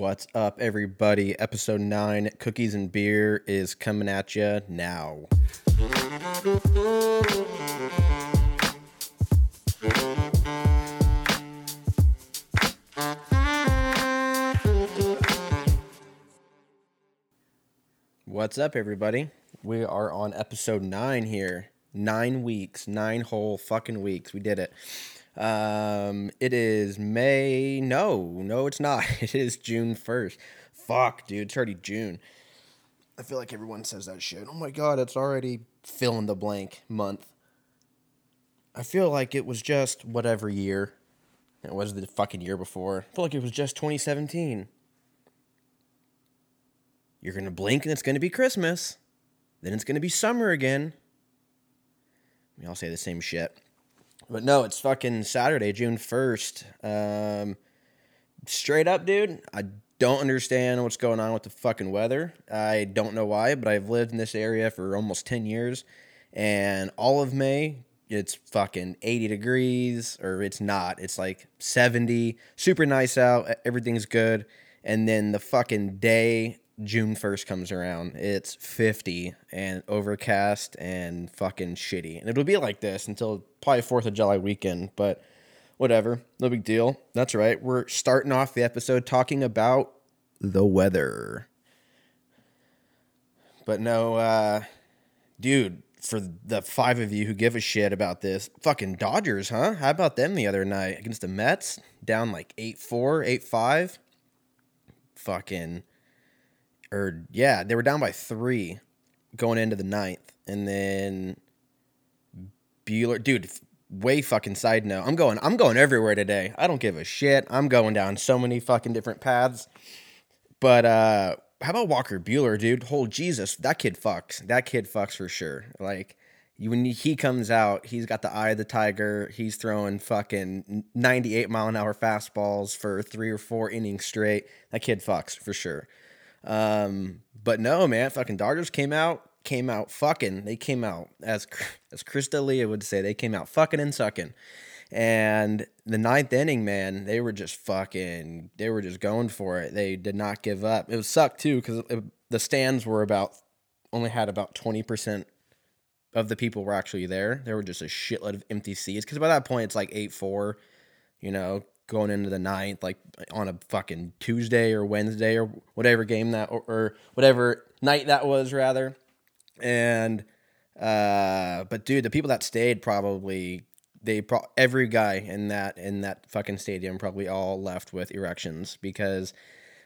What's up, everybody? Episode 9 Cookies and Beer is coming at you now. What's up, everybody? We are on episode 9 here. Nine weeks, nine whole fucking weeks. We did it. Um, it is May. No, no, it's not. It is June 1st. Fuck, dude. It's already June. I feel like everyone says that shit. Oh my god, it's already fill in the blank month. I feel like it was just whatever year. It was the fucking year before. I feel like it was just 2017. You're gonna blink and it's gonna be Christmas. Then it's gonna be summer again. We all say the same shit. But no, it's fucking Saturday, June 1st. Um, straight up, dude, I don't understand what's going on with the fucking weather. I don't know why, but I've lived in this area for almost 10 years. And all of May, it's fucking 80 degrees, or it's not. It's like 70, super nice out. Everything's good. And then the fucking day June 1st comes around, it's 50 and overcast and fucking shitty. And it'll be like this until probably 4th of July weekend, but whatever. No big deal. That's right. We're starting off the episode talking about the weather. But no, uh, dude, for the five of you who give a shit about this, fucking Dodgers, huh? How about them the other night against the Mets? Down like 8 4, 8 5. Fucking or yeah, they were down by three going into the ninth, and then Buehler, dude, way fucking side note. I'm going, I'm going everywhere today. I don't give a shit. I'm going down so many fucking different paths. But uh, how about Walker Buehler, dude? Whole Jesus, that kid fucks. That kid fucks for sure. Like you when he comes out, he's got the eye of the tiger. He's throwing fucking 98 mile an hour fastballs for three or four innings straight. That kid fucks for sure. Um, but no, man, fucking Dodgers came out, came out fucking. They came out as as Chris D'Elia would say, they came out fucking and sucking. And the ninth inning, man, they were just fucking. They were just going for it. They did not give up. It was sucked too because the stands were about only had about twenty percent of the people were actually there. There were just a shitload of empty seats because by that point it's like eight four, you know, going into the ninth, like on a fucking Tuesday or Wednesday or whatever game that or, or whatever night that was rather. And uh, but dude, the people that stayed probably they pro- every guy in that in that fucking stadium probably all left with erections because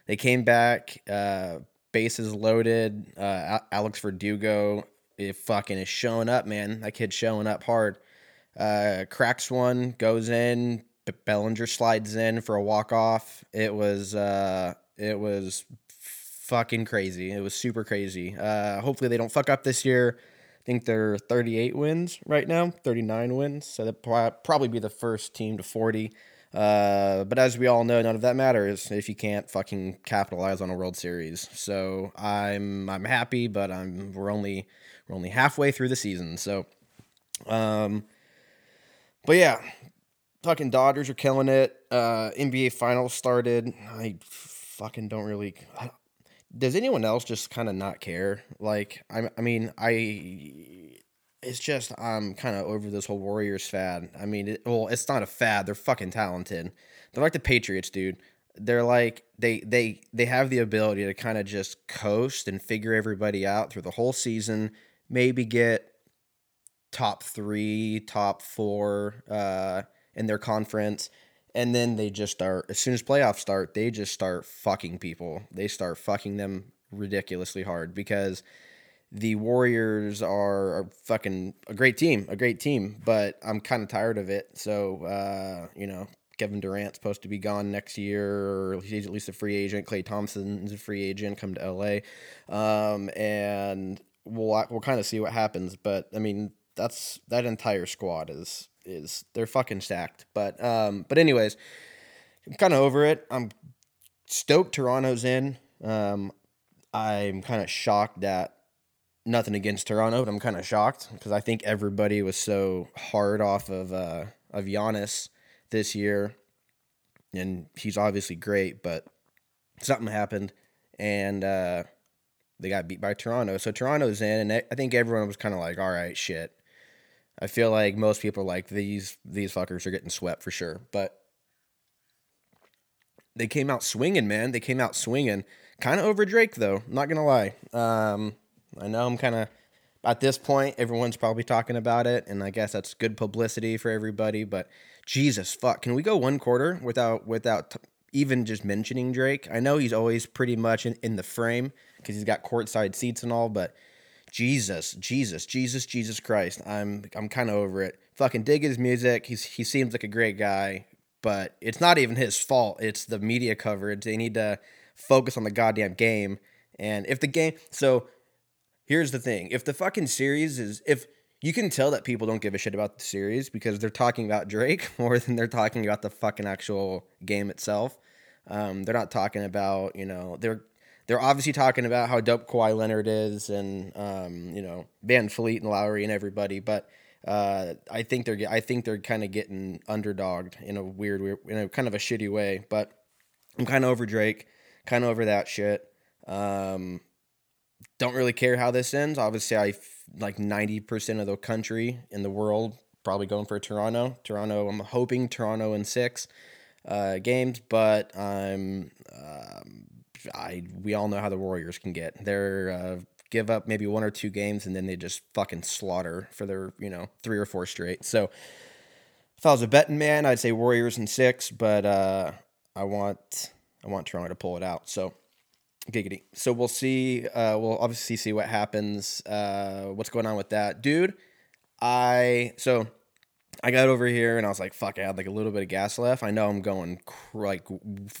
they came back, uh, bases loaded. Uh, Alex Verdugo, it fucking is showing up, man. That kid's showing up hard. Uh, cracks one, goes in, Bellinger slides in for a walk off. It was uh, it was fucking crazy. It was super crazy. Uh, hopefully they don't fuck up this year. I think they're 38 wins right now, 39 wins. So they'll probably be the first team to 40. Uh, but as we all know, none of that matters if you can't fucking capitalize on a World Series. So I'm I'm happy, but I'm we're only we're only halfway through the season. So, um, but yeah, fucking Dodgers are killing it. Uh, NBA Finals started. I fucking don't really. Does anyone else just kind of not care? Like, I, I mean, I. It's just I'm kind of over this whole Warriors fad. I mean, it, well, it's not a fad. They're fucking talented. They're like the Patriots, dude. They're like they they they have the ability to kind of just coast and figure everybody out through the whole season. Maybe get top three, top four. Uh, in their conference. And then they just start, as soon as playoffs start, they just start fucking people. They start fucking them ridiculously hard because the Warriors are, are fucking a great team, a great team, but I'm kind of tired of it. So, uh, you know, Kevin Durant's supposed to be gone next year, or he's at least a free agent. Klay Thompson's a free agent, come to LA, um, and we'll we'll kind of see what happens. But I mean, that's that entire squad is is they're fucking stacked. But um, but anyways, I'm kind of over it. I'm stoked Toronto's in. Um, I'm kind of shocked that nothing against Toronto, but I'm kind of shocked because I think everybody was so hard off of uh, of Giannis this year, and he's obviously great, but something happened, and uh, they got beat by Toronto. So Toronto's in, and I think everyone was kind of like, "All right, shit." I feel like most people are like these these fuckers are getting swept for sure, but they came out swinging, man. They came out swinging. Kind of over Drake though. Not gonna lie. Um, I know I'm kind of at this point. Everyone's probably talking about it, and I guess that's good publicity for everybody. But Jesus fuck, can we go one quarter without without t- even just mentioning Drake? I know he's always pretty much in, in the frame because he's got courtside seats and all, but Jesus, Jesus, Jesus, Jesus Christ, I'm I'm kind of over it. Fucking dig his music. He's he seems like a great guy, but it's not even his fault. It's the media coverage. They need to focus on the goddamn game. And if the game, so here's the thing: if the fucking series is if you can tell that people don't give a shit about the series because they're talking about Drake more than they're talking about the fucking actual game itself. Um, they're not talking about you know they're they're obviously talking about how dope Kawhi Leonard is and um, you know VanVleet and Lowry and everybody, but uh, I think they're I think they're kind of getting underdogged in a weird, weird in a kind of a shitty way. But I'm kind of over Drake, kind of over that shit. Um, don't really care how this ends. Obviously, I like 90% of the country in the world probably going for Toronto. Toronto, I'm hoping Toronto in six uh, games, but I'm um, I we all know how the Warriors can get. They're uh, give up maybe one or two games and then they just fucking slaughter for their you know three or four straight. So if I was a betting man, I'd say Warriors in six, but uh, I want I want Toronto to pull it out. So giggity. So we'll see. Uh, we'll obviously see what happens. Uh, what's going on with that, dude? I so I got over here and I was like, fuck, I had like a little bit of gas left. I know I'm going cr- like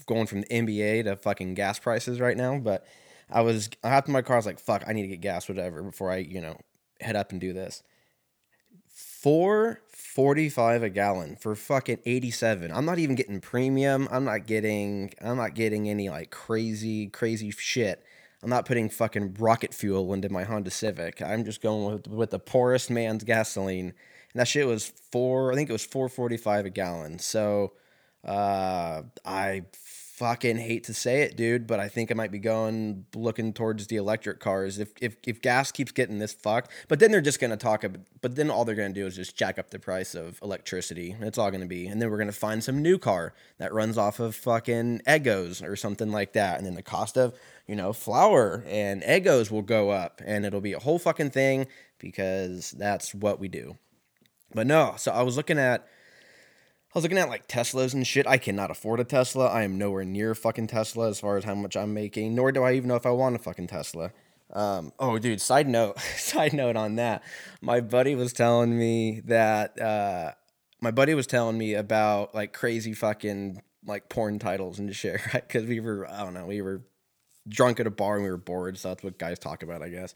going from the NBA to fucking gas prices right now, but I was I hopped in my car. I was like, fuck, I need to get gas, whatever, before I you know head up and do this. Four forty five a gallon for fucking eighty seven. I'm not even getting premium. I'm not getting I'm not getting any like crazy crazy shit. I'm not putting fucking rocket fuel into my Honda Civic. I'm just going with with the poorest man's gasoline and that shit was four. I think it was four forty five a gallon. So uh, I fucking hate to say it, dude, but I think I might be going looking towards the electric cars if if if gas keeps getting this fucked. But then they're just gonna talk about. But then all they're gonna do is just jack up the price of electricity. That's all gonna be. And then we're gonna find some new car that runs off of fucking egos or something like that. And then the cost of you know flour and egos will go up, and it'll be a whole fucking thing because that's what we do. But no, so I was looking at I was looking at like Teslas and shit. I cannot afford a Tesla. I am nowhere near fucking Tesla as far as how much I'm making, nor do I even know if I want a fucking Tesla. Um, oh, dude, side note, side note on that. My buddy was telling me that, uh, my buddy was telling me about like crazy fucking like porn titles and shit, right? Because we were, I don't know, we were drunk at a bar and we were bored. So that's what guys talk about, I guess.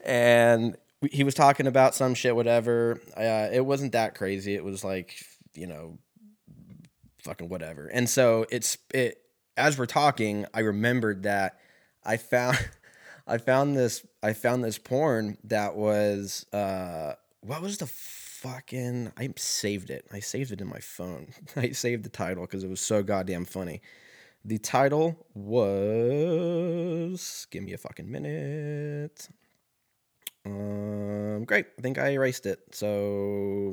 And he was talking about some shit, whatever. Uh, it wasn't that crazy. It was like, you know, fucking whatever. And so it's it as we're talking, I remembered that I found I found this I found this porn that was uh what was the fucking I saved it. I saved it in my phone. I saved the title because it was so goddamn funny. The title was give me a fucking minute. Um, great. I think I erased it. So,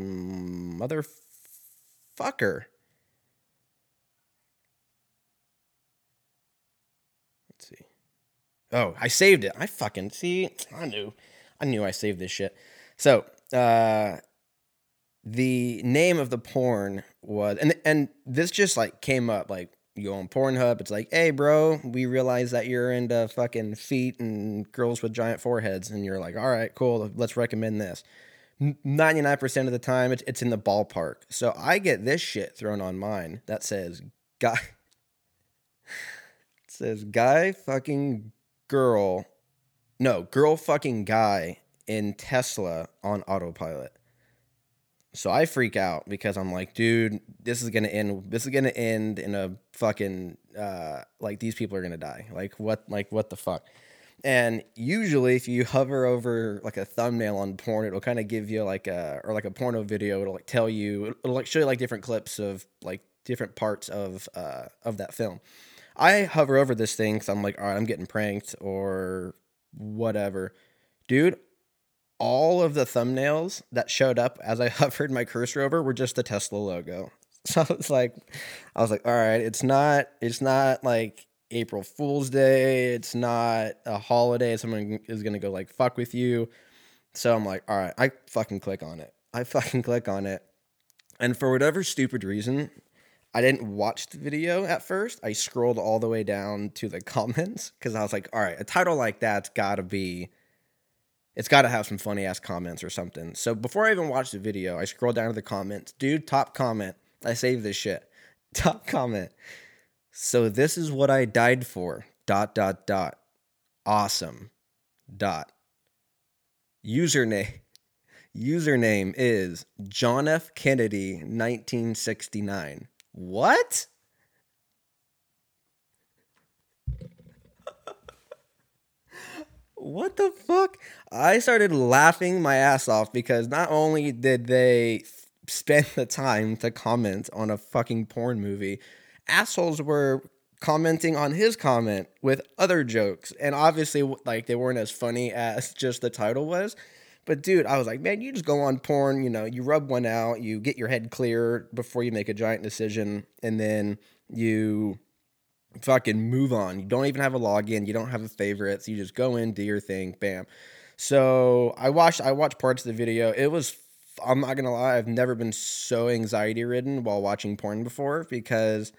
motherfucker. Let's see. Oh, I saved it. I fucking see. I knew. I knew I saved this shit. So, uh, the name of the porn was, and and this just like came up like you go on Pornhub, it's like, hey, bro, we realize that you're into fucking feet and girls with giant foreheads. And you're like, all right, cool, let's recommend this. 99% of the time, it's, it's in the ballpark. So I get this shit thrown on mine that says, guy, it says, guy fucking girl, no, girl fucking guy in Tesla on autopilot. So I freak out because I'm like, dude, this is gonna end. This is gonna end in a fucking uh, like these people are gonna die. Like what? Like what the fuck? And usually, if you hover over like a thumbnail on porn, it'll kind of give you like a or like a porno video. It'll like tell you. It'll like show you like different clips of like different parts of uh, of that film. I hover over this thing because I'm like, all right, I'm getting pranked or whatever. Dude, all of the thumbnails that showed up as I hovered my cursor over were just the Tesla logo. So it's like, I was like, all right, it's not, it's not like April Fool's Day. It's not a holiday. Someone is gonna go like fuck with you. So I'm like, all right, I fucking click on it. I fucking click on it. And for whatever stupid reason, I didn't watch the video at first. I scrolled all the way down to the comments because I was like, all right, a title like that's gotta be it's got to have some funny ass comments or something. So before I even watched the video, I scrolled down to the comments. Dude, top comment. I saved this shit. Top comment. So this is what I died for. Dot dot dot. Awesome. Dot. Username. Username is John F. Kennedy 1969. What? what the fuck? I started laughing my ass off because not only did they spend the time to comment on a fucking porn movie, assholes were commenting on his comment with other jokes. And obviously, like, they weren't as funny as just the title was. But dude, I was like, man, you just go on porn, you know, you rub one out, you get your head clear before you make a giant decision, and then you fucking move on. You don't even have a login. You don't have a favorites. You just go in, do your thing, bam. So I watched I watched parts of the video. It was I'm not gonna lie, I've never been so anxiety ridden while watching porn before because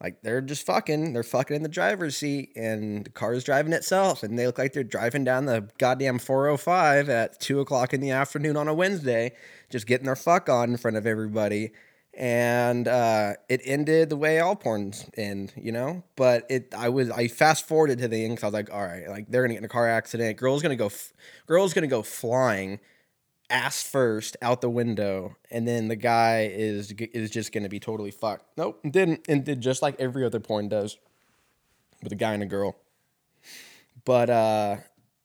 like they're just fucking, they're fucking in the driver's seat and the car is driving itself and they look like they're driving down the goddamn 405 at two o'clock in the afternoon on a Wednesday, just getting their fuck on in front of everybody and uh, it ended the way all porns end, you know. But it, I was, I fast forwarded to the end because I was like, all right, like they're gonna get in a car accident. Girl's gonna go, f- girl's gonna go flying, ass first out the window, and then the guy is is just gonna be totally fucked. Nope, didn't, and did just like every other porn does, with a guy and a girl. But uh,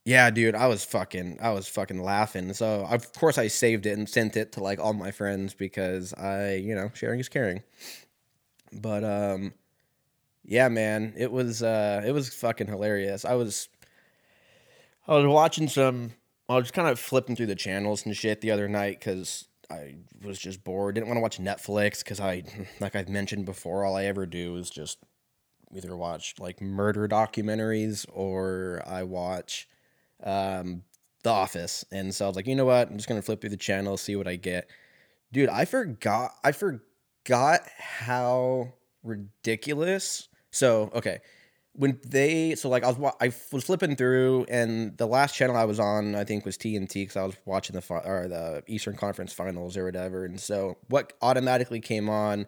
yeah, dude, I was fucking, I was fucking laughing. So of course I saved it and sent it to like all my friends because I, you know, sharing is caring. But um, yeah, man, it was uh, it was fucking hilarious. I was, I was watching some, I was just kind of flipping through the channels and shit the other night because I was just bored. Didn't want to watch Netflix because I, like I've mentioned before, all I ever do is just either watch like murder documentaries or I watch um, The Office, and so I was like, you know what? I'm just gonna flip through the channel, see what I get. Dude, I forgot. I forgot how ridiculous. So okay, when they so like I was I was flipping through, and the last channel I was on I think was TNT because I was watching the or the Eastern Conference Finals or whatever, and so what automatically came on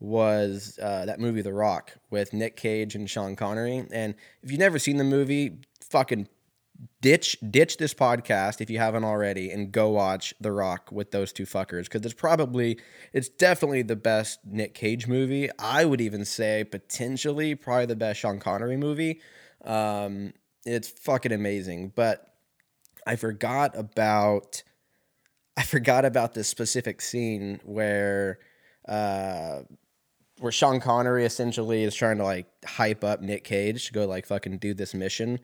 was uh, that movie The Rock with Nick Cage and Sean Connery. And if you've never seen the movie, fucking ditch ditch this podcast if you haven't already and go watch The Rock with those two fuckers because it's probably it's definitely the best Nick Cage movie. I would even say potentially probably the best Sean Connery movie. Um, it's fucking amazing, but I forgot about I forgot about this specific scene where uh where Sean Connery essentially is trying to like hype up Nick Cage to go like fucking do this mission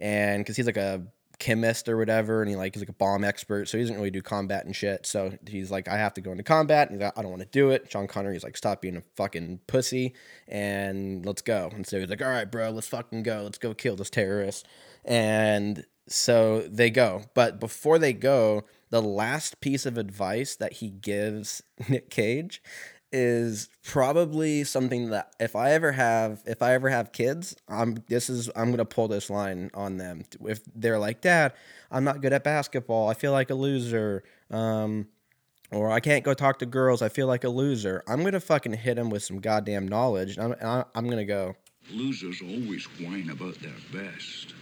and because he's like a chemist or whatever, and he like he's like a bomb expert, so he doesn't really do combat and shit. So he's like, I have to go into combat, and he's like, I don't want to do it. Sean Connery's like, stop being a fucking pussy, and let's go. And so he's like, all right, bro, let's fucking go, let's go kill this terrorist. And so they go, but before they go, the last piece of advice that he gives Nick Cage is probably something that if I ever have if I ever have kids, I'm this is I'm gonna pull this line on them. If they're like, Dad, I'm not good at basketball, I feel like a loser. Um, or I can't go talk to girls, I feel like a loser. I'm gonna fucking hit them with some goddamn knowledge. I'm I'm gonna go. Losers always whine about their best.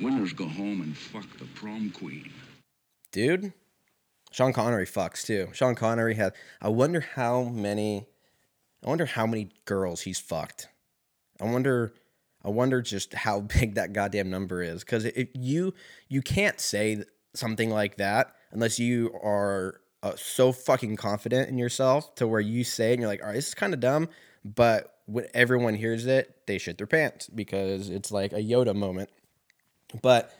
Winners go home and fuck the prom queen. Dude, Sean Connery fucks too. Sean Connery had. I wonder how many. I wonder how many girls he's fucked. I wonder. I wonder just how big that goddamn number is. Because you you can't say something like that unless you are uh, so fucking confident in yourself to where you say it and you're like, all right, this is kind of dumb, but when everyone hears it, they shit their pants because it's like a Yoda moment. But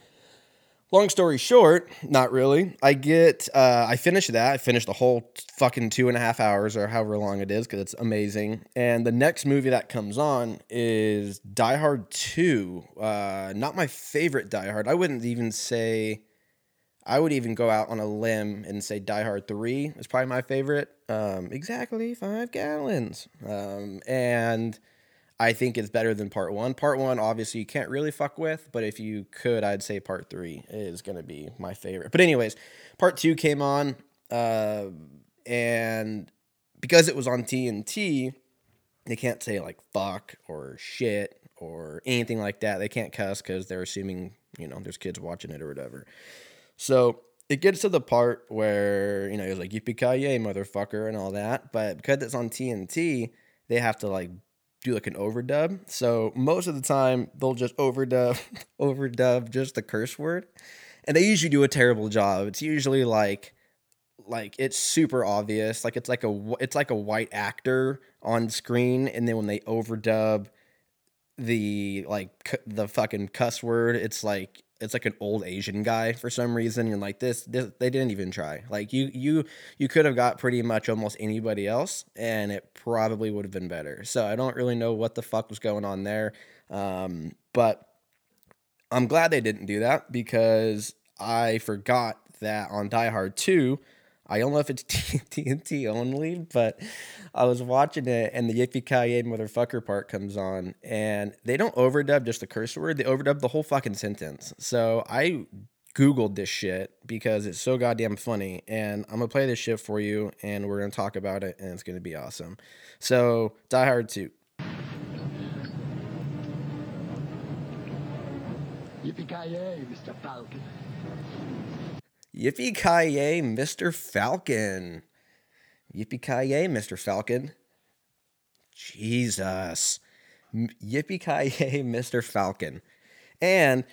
long story short, not really. I get, uh, I finished that. I finished the whole fucking two and a half hours or however long it is because it's amazing. And the next movie that comes on is Die Hard 2. Uh, not my favorite Die Hard. I wouldn't even say, I would even go out on a limb and say Die Hard 3 is probably my favorite. Um, exactly five gallons. Um, and I think it's better than part one. Part one, obviously, you can't really fuck with, but if you could, I'd say part three is going to be my favorite. But, anyways, part two came on, uh, and because it was on TNT, they can't say like fuck or shit or anything like that. They can't cuss because they're assuming, you know, there's kids watching it or whatever. So it gets to the part where, you know, he's like, yippee ki yay, motherfucker, and all that. But because it's on TNT, they have to like do like an overdub. So most of the time they'll just overdub overdub just the curse word. And they usually do a terrible job. It's usually like like it's super obvious. Like it's like a it's like a white actor on screen and then when they overdub the like the fucking cuss word, it's like it's like an old Asian guy for some reason. You're like this, this they didn't even try. Like you you you could have got pretty much almost anybody else, and it probably would have been better. So I don't really know what the fuck was going on there, um, but I'm glad they didn't do that because I forgot that on Die Hard Two I don't know if it's TNT only, but I was watching it and the Yippee Ki motherfucker part comes on and they don't overdub just the curse word, they overdub the whole fucking sentence. So I Googled this shit because it's so goddamn funny and I'm gonna play this shit for you and we're gonna talk about it and it's gonna be awesome. So, Die Hard 2. Yippee Ki Mr. Falcon. Yippee ki yay, Mr. Falcon. Yippee ki yay, Mr. Falcon. Jesus. Yippee ki yay, Mr. Falcon. And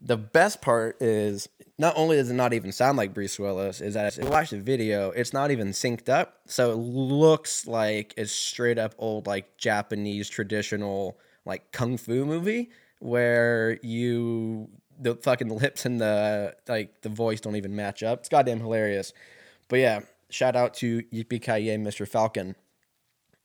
the best part is not only does it not even sound like Bruce Willis, is that if you watch the video, it's not even synced up. So it looks like it's straight up old, like Japanese traditional, like kung fu movie where you the fucking lips and the like the voice don't even match up. It's goddamn hilarious. But yeah, shout out to Yippee Ki Mr. Falcon.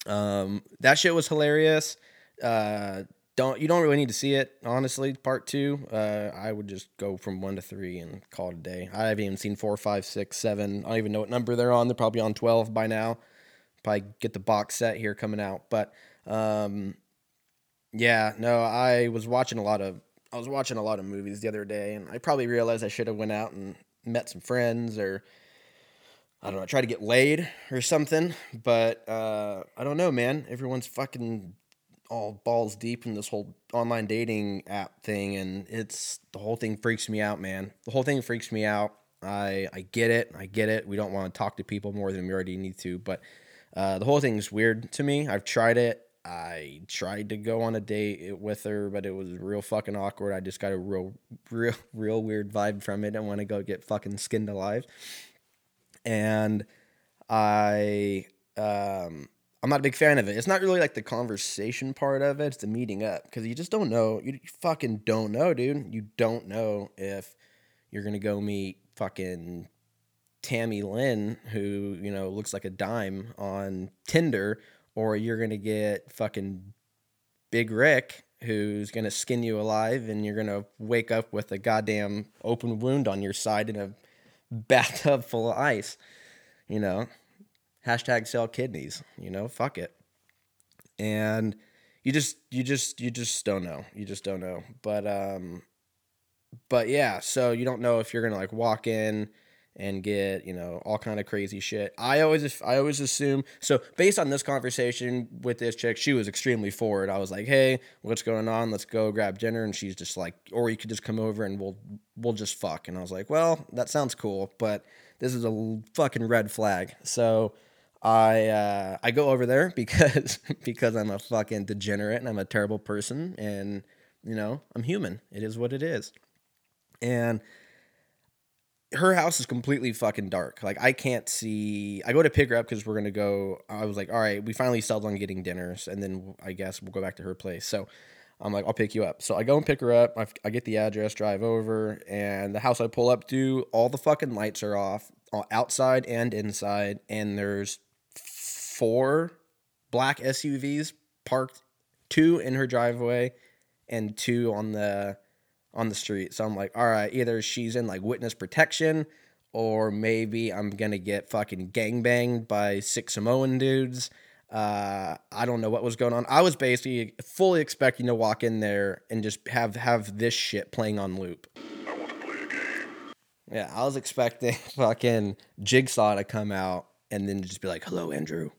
Um, that shit was hilarious. Uh, don't you don't really need to see it honestly. Part two, uh, I would just go from one to three and call it a day. I haven't even seen four, five, six, seven. I don't even know what number they're on. They're probably on twelve by now. Probably get the box set here coming out, but um, yeah, no, I was watching a lot of I was watching a lot of movies the other day, and I probably realized I should have went out and met some friends, or I don't know, try to get laid or something. But uh, I don't know, man. Everyone's fucking all balls deep in this whole online dating app thing, and it's the whole thing freaks me out, man. The whole thing freaks me out. I I get it. I get it. We don't want to talk to people more than we already need to, but uh, the whole thing is weird to me. I've tried it. I tried to go on a date with her, but it was real fucking awkward. I just got a real, real, real weird vibe from it. I want to go get fucking skinned alive. And I, um, I'm not a big fan of it. It's not really like the conversation part of it. It's the meeting up because you just don't know. You fucking don't know, dude. You don't know if you're gonna go meet fucking Tammy Lynn, who you know looks like a dime on Tinder, or you're going to get fucking Big Rick who's going to skin you alive and you're going to wake up with a goddamn open wound on your side in a bathtub full of ice. You know, hashtag sell kidneys, you know, fuck it. And you just, you just, you just don't know. You just don't know. But, um, but yeah, so you don't know if you're going to like walk in and get you know all kind of crazy shit. I always I always assume so based on this conversation with this chick, she was extremely forward. I was like, hey, what's going on? Let's go grab dinner, and she's just like, or you could just come over and we'll we'll just fuck. And I was like, well, that sounds cool, but this is a fucking red flag. So. I uh, I go over there because because I'm a fucking degenerate and I'm a terrible person and you know I'm human. It is what it is. And her house is completely fucking dark. Like I can't see. I go to pick her up because we're gonna go. I was like, all right, we finally settled on getting dinners, and then I guess we'll go back to her place. So I'm like, I'll pick you up. So I go and pick her up. I, I get the address, drive over, and the house I pull up to, all the fucking lights are off, outside and inside, and there's four black SUVs parked, two in her driveway, and two on the on the street. So I'm like, all right, either she's in like witness protection or maybe I'm gonna get fucking gangbanged by six Samoan dudes. Uh, I don't know what was going on. I was basically fully expecting to walk in there and just have have this shit playing on loop. I want to play a game. Yeah, I was expecting fucking Jigsaw to come out and then just be like, "Hello, Andrew.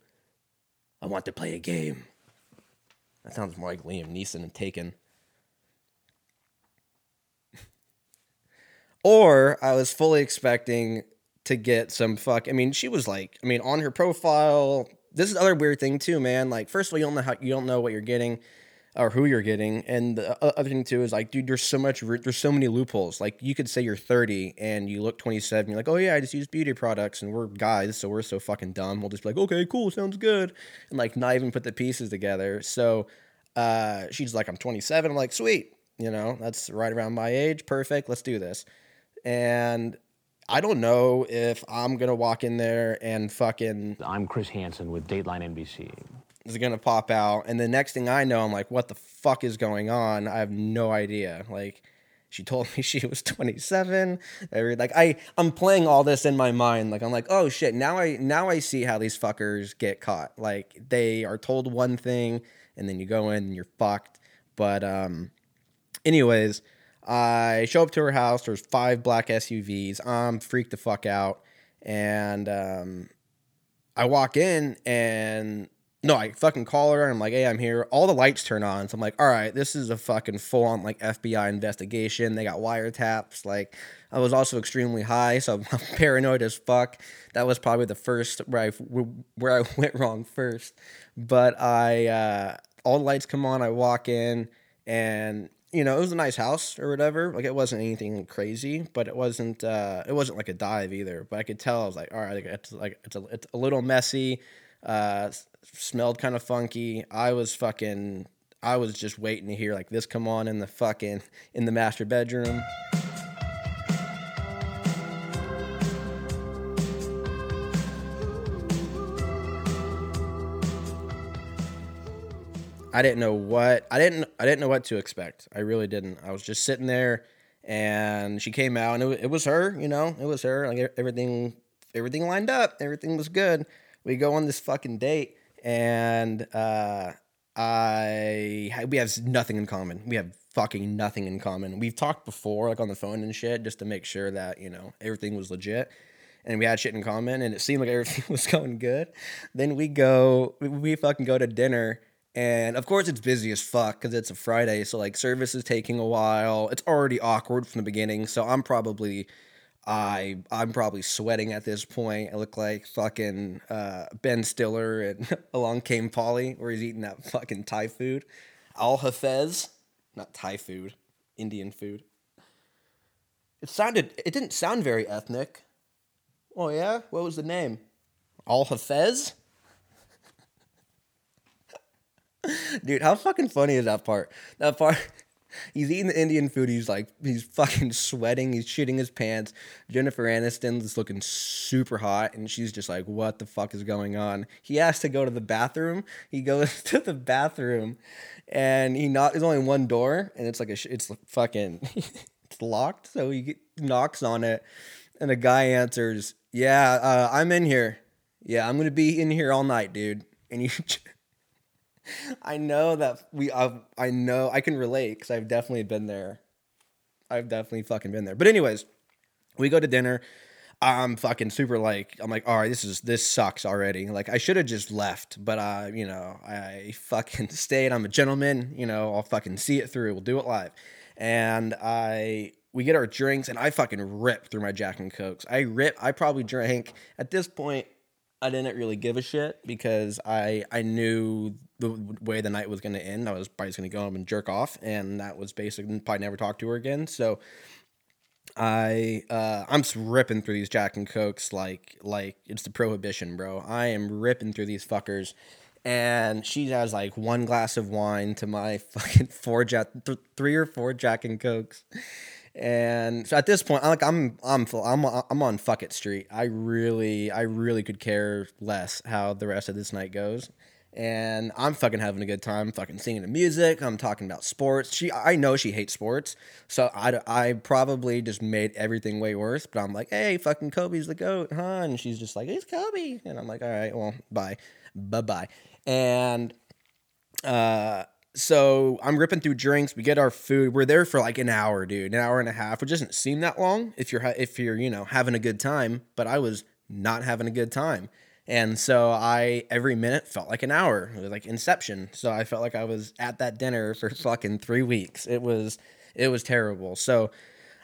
I want to play a game." That sounds more like Liam Neeson and Taken. Or I was fully expecting to get some fuck. I mean, she was like, I mean, on her profile. This is the other weird thing too, man. Like, first of all, you don't know how you don't know what you're getting or who you're getting, and the other thing too is like, dude, there's so much, there's so many loopholes. Like, you could say you're 30 and you look 27. You're like, oh yeah, I just use beauty products, and we're guys, so we're so fucking dumb. We'll just be like, okay, cool, sounds good, and like not even put the pieces together. So, uh, she's like, I'm 27. I'm like, sweet, you know, that's right around my age. Perfect. Let's do this and I don't know if I'm gonna walk in there and fucking I'm Chris Hansen with Dateline NBC. is gonna pop out, and the next thing I know, I'm like, what the fuck is going on? I have no idea. Like, she told me she was 27. Every like I I'm playing all this in my mind. Like I'm like, oh shit, now I now I see how these fuckers get caught. Like they are told one thing, and then you go in and you're fucked. But um, anyways. I show up to her house. There's five black SUVs. I'm freaked the fuck out, and um, I walk in and no, I fucking call her. And I'm like, hey, I'm here. All the lights turn on, so I'm like, all right, this is a fucking full on like FBI investigation. They got wiretaps. Like, I was also extremely high, so I'm paranoid as fuck. That was probably the first where I where I went wrong first. But I uh, all the lights come on. I walk in and you know, it was a nice house or whatever. Like it wasn't anything crazy, but it wasn't uh it wasn't like a dive either. But I could tell I was like, all right, it's like it's a it's a little messy, uh smelled kind of funky. I was fucking I was just waiting to hear like this come on in the fucking in the master bedroom. I didn't know what I didn't I didn't know what to expect. I really didn't. I was just sitting there, and she came out, and it, it was her. You know, it was her. Like everything, everything lined up. Everything was good. We go on this fucking date, and uh, I we have nothing in common. We have fucking nothing in common. We've talked before, like on the phone and shit, just to make sure that you know everything was legit and we had shit in common and it seemed like everything was going good. Then we go, we fucking go to dinner. And of course, it's busy as fuck because it's a Friday. So, like, service is taking a while. It's already awkward from the beginning. So, I'm probably, I, I'm probably sweating at this point. I look like fucking uh, Ben Stiller and Along Came Polly, where he's eating that fucking Thai food. Al Hafez, not Thai food, Indian food. It sounded, it didn't sound very ethnic. Oh yeah, what was the name? Al Hafez. Dude, how fucking funny is that part? That part. He's eating the Indian food. He's like, he's fucking sweating. He's shitting his pants. Jennifer Aniston is looking super hot, and she's just like, "What the fuck is going on?" He has to go to the bathroom. He goes to the bathroom, and he not. There's only one door, and it's like a. It's fucking. it's locked, so he knocks on it, and a guy answers, "Yeah, uh, I'm in here. Yeah, I'm gonna be in here all night, dude." And you. I know that we. I, I know I can relate because I've definitely been there. I've definitely fucking been there. But anyways, we go to dinner. I'm fucking super like I'm like, all right, this is this sucks already. Like I should have just left, but uh, you know, I fucking stayed. I'm a gentleman, you know, I'll fucking see it through. We'll do it live. And I we get our drinks and I fucking rip through my Jack and Cokes. I rip I probably drank at this point I didn't really give a shit because I I knew the way the night was going to end. I was probably just going to go home and jerk off, and that was basically probably never talk to her again. So I uh, I'm ripping through these Jack and Cokes like like it's the prohibition, bro. I am ripping through these fuckers, and she has like one glass of wine to my fucking four Jack, th- three or four Jack and Cokes, and so at this point, I'm like I'm I'm I'm I'm on fuck it street. I really I really could care less how the rest of this night goes and I'm fucking having a good time, fucking singing the music. I'm talking about sports. She, I know she hates sports, so I, I probably just made everything way worse. But I'm like, hey, fucking Kobe's the goat, huh? And she's just like, it's Kobe, and I'm like, all right, well, bye, bye, bye, and uh. So I'm ripping through drinks. We get our food. We're there for like an hour, dude, an hour and a half, which doesn't seem that long if you're if you're you know having a good time. But I was not having a good time. And so I every minute felt like an hour. It was like Inception. So I felt like I was at that dinner for fucking three weeks. It was it was terrible. So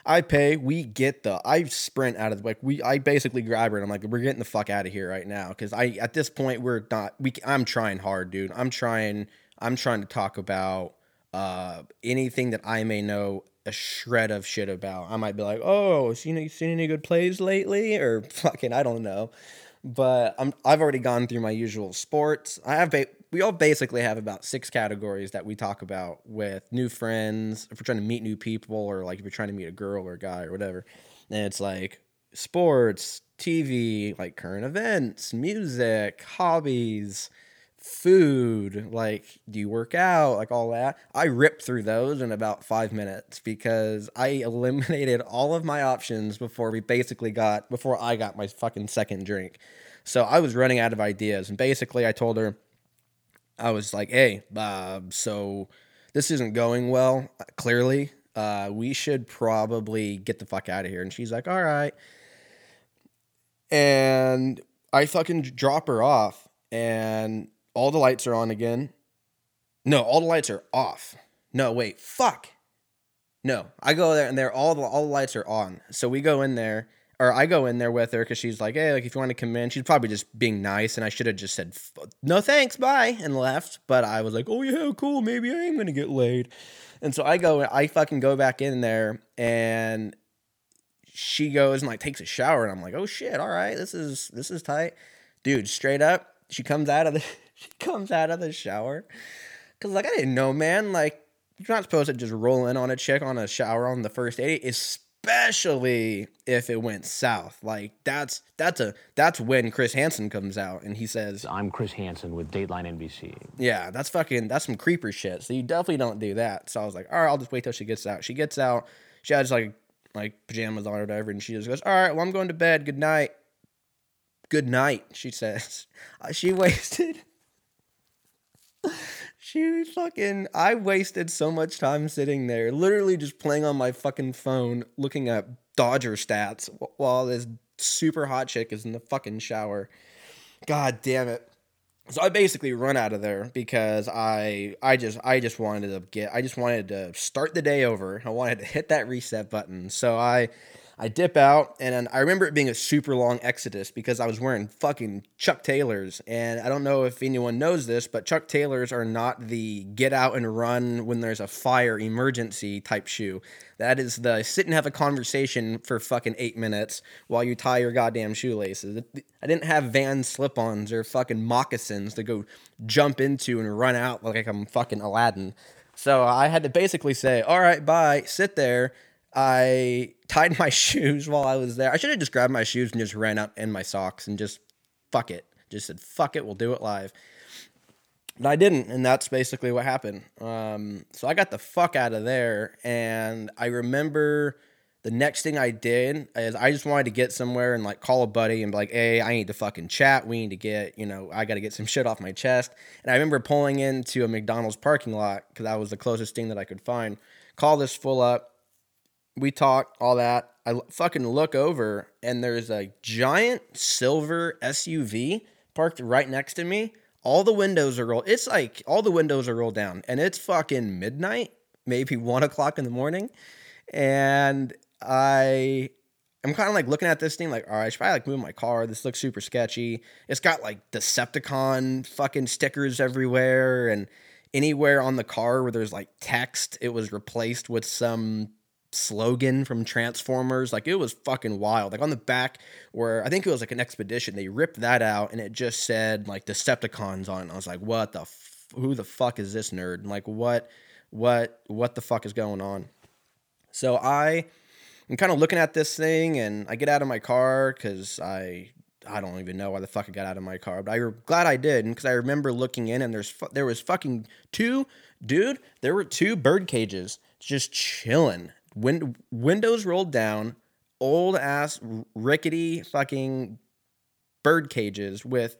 I pay. We get the. I sprint out of the like. We. I basically grab her and I'm like, we're getting the fuck out of here right now because I at this point we're not. We. I'm trying hard, dude. I'm trying. I'm trying to talk about uh anything that I may know a shred of shit about. I might be like, oh, seen seen any good plays lately, or fucking I don't know but I'm I've already gone through my usual sports. I have ba- we all basically have about six categories that we talk about with new friends, if we're trying to meet new people, or like if you're trying to meet a girl or a guy or whatever. And it's like sports, TV, like current events, music, hobbies, food, like do you work out, like all that. I ripped through those in about five minutes because I eliminated all of my options before we basically got before I got my fucking second drink. So I was running out of ideas, and basically I told her, I was like, "Hey, so this isn't going well. Clearly, uh, we should probably get the fuck out of here." And she's like, "All right." And I fucking drop her off, and all the lights are on again. No, all the lights are off. No, wait, fuck. No, I go there and there all the all the lights are on. So we go in there, or I go in there with her because she's like, hey, like if you want to come in, she's probably just being nice, and I should have just said no thanks, bye, and left. But I was like, oh yeah, cool, maybe I am gonna get laid. And so I go, I fucking go back in there, and she goes and like takes a shower, and I'm like, oh shit, all right, this is this is tight, dude. Straight up, she comes out of the she comes out of the shower. Cause like I didn't know, man. Like you're not supposed to just roll in on a chick on a shower on the first date, especially if it went south. Like that's that's a that's when Chris Hansen comes out and he says, I'm Chris Hansen with Dateline NBC. Yeah, that's fucking that's some creeper shit. So you definitely don't do that. So I was like, all right, I'll just wait till she gets out. She gets out. She has like like pajamas on or whatever, and she just goes, all right, well I'm going to bed. Good night. Good night, she says. Uh, she wasted she fucking I wasted so much time sitting there, literally just playing on my fucking phone, looking at Dodger stats while this super hot chick is in the fucking shower. God damn it. So I basically run out of there because I I just I just wanted to get I just wanted to start the day over. I wanted to hit that reset button. So I I dip out, and I remember it being a super long exodus because I was wearing fucking Chuck Taylors. And I don't know if anyone knows this, but Chuck Taylors are not the get out and run when there's a fire emergency type shoe. That is the sit and have a conversation for fucking eight minutes while you tie your goddamn shoelaces. I didn't have van slip ons or fucking moccasins to go jump into and run out like I'm fucking Aladdin. So I had to basically say, all right, bye, sit there I tied my shoes while I was there. I should have just grabbed my shoes and just ran up in my socks and just fuck it. Just said, fuck it, we'll do it live. But I didn't, and that's basically what happened. Um, so I got the fuck out of there, and I remember the next thing I did is I just wanted to get somewhere and like call a buddy and be like, hey, I need to fucking chat. We need to get, you know, I got to get some shit off my chest. And I remember pulling into a McDonald's parking lot because that was the closest thing that I could find. Call this full up we talk all that. I fucking look over and there's a giant silver SUV parked right next to me. All the windows are rolled. It's like all the windows are rolled down, and it's fucking midnight, maybe one o'clock in the morning. And I I'm kind of like looking at this thing, like, all right, I should probably like move my car. This looks super sketchy. It's got like Decepticon fucking stickers everywhere, and anywhere on the car where there's like text, it was replaced with some slogan from Transformers. Like it was fucking wild. Like on the back where I think it was like an expedition, they ripped that out and it just said like Decepticons on it. I was like, what the f- who the fuck is this nerd? And like what what what the fuck is going on? So I am kind of looking at this thing and I get out of my car because I I don't even know why the fuck I got out of my car, but I'm glad I did because I remember looking in and there's there was fucking two dude. There were two bird cages just chilling. Win- windows rolled down, old ass rickety fucking bird cages with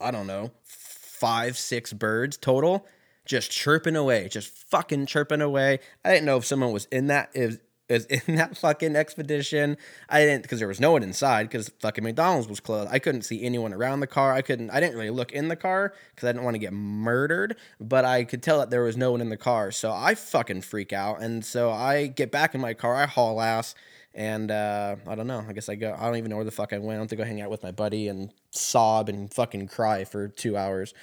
I don't know five six birds total, just chirping away, just fucking chirping away. I didn't know if someone was in that is is in that fucking expedition. I didn't because there was no one inside because fucking McDonald's was closed. I couldn't see anyone around the car. I couldn't. I didn't really look in the car because I didn't want to get murdered. But I could tell that there was no one in the car. So I fucking freak out, and so I get back in my car. I haul ass. And uh, I don't know. I guess I go. I don't even know where the fuck I went. I went to go hang out with my buddy and sob and fucking cry for two hours.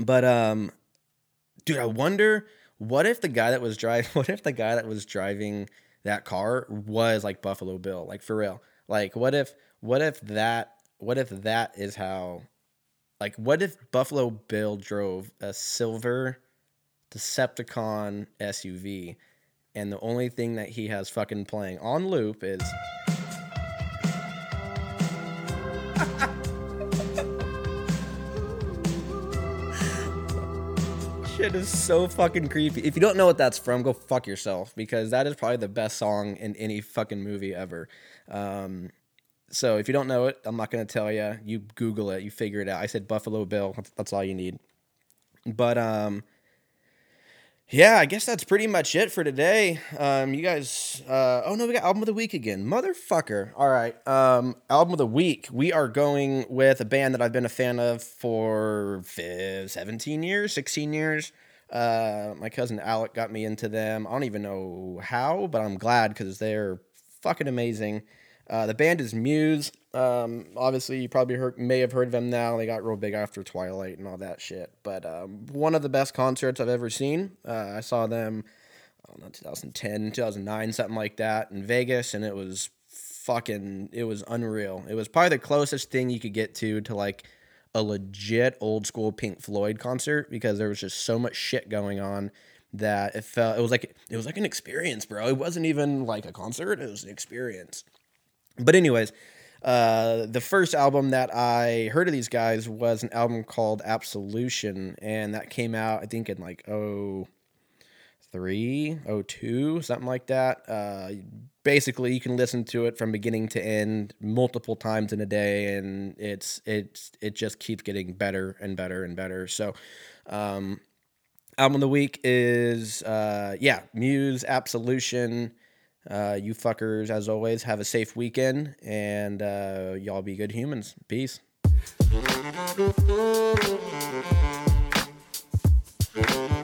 But um, dude, I wonder what if the guy that was driving, what if the guy that was driving that car was like Buffalo Bill, like for real. Like what if what if that what if that is how like what if Buffalo Bill drove a silver Decepticon SUV and the only thing that he has fucking playing on loop is shit is so fucking creepy. If you don't know what that's from, go fuck yourself because that is probably the best song in any fucking movie ever. Um, so if you don't know it, I'm not gonna tell you. You Google it, you figure it out. I said Buffalo Bill. That's, that's all you need. But um, yeah, I guess that's pretty much it for today. Um, you guys, uh, oh no, we got album of the week again, motherfucker. All right, um, album of the week. We are going with a band that I've been a fan of for f- 17 years, 16 years. Uh, my cousin Alec got me into them. I don't even know how, but I'm glad because they're fucking amazing. Uh, the band is Muse. Um, obviously, you probably heard, may have heard of them now. They got real big after Twilight and all that shit. But um, one of the best concerts I've ever seen. Uh, I saw them, I don't know, 2010, 2009, something like that in Vegas, and it was fucking, it was unreal. It was probably the closest thing you could get to to like a legit old school Pink Floyd concert because there was just so much shit going on that it felt it was like it was like an experience, bro. It wasn't even like a concert; it was an experience. But anyways, uh, the first album that I heard of these guys was an album called Absolution, and that came out I think in like oh three, oh two, something like that. Uh, basically, you can listen to it from beginning to end multiple times in a day, and it's it's it just keeps getting better and better and better. So. Um, album of the week is uh yeah muse absolution uh, you fuckers, as always, have a safe weekend and uh, y'all be good humans. Peace.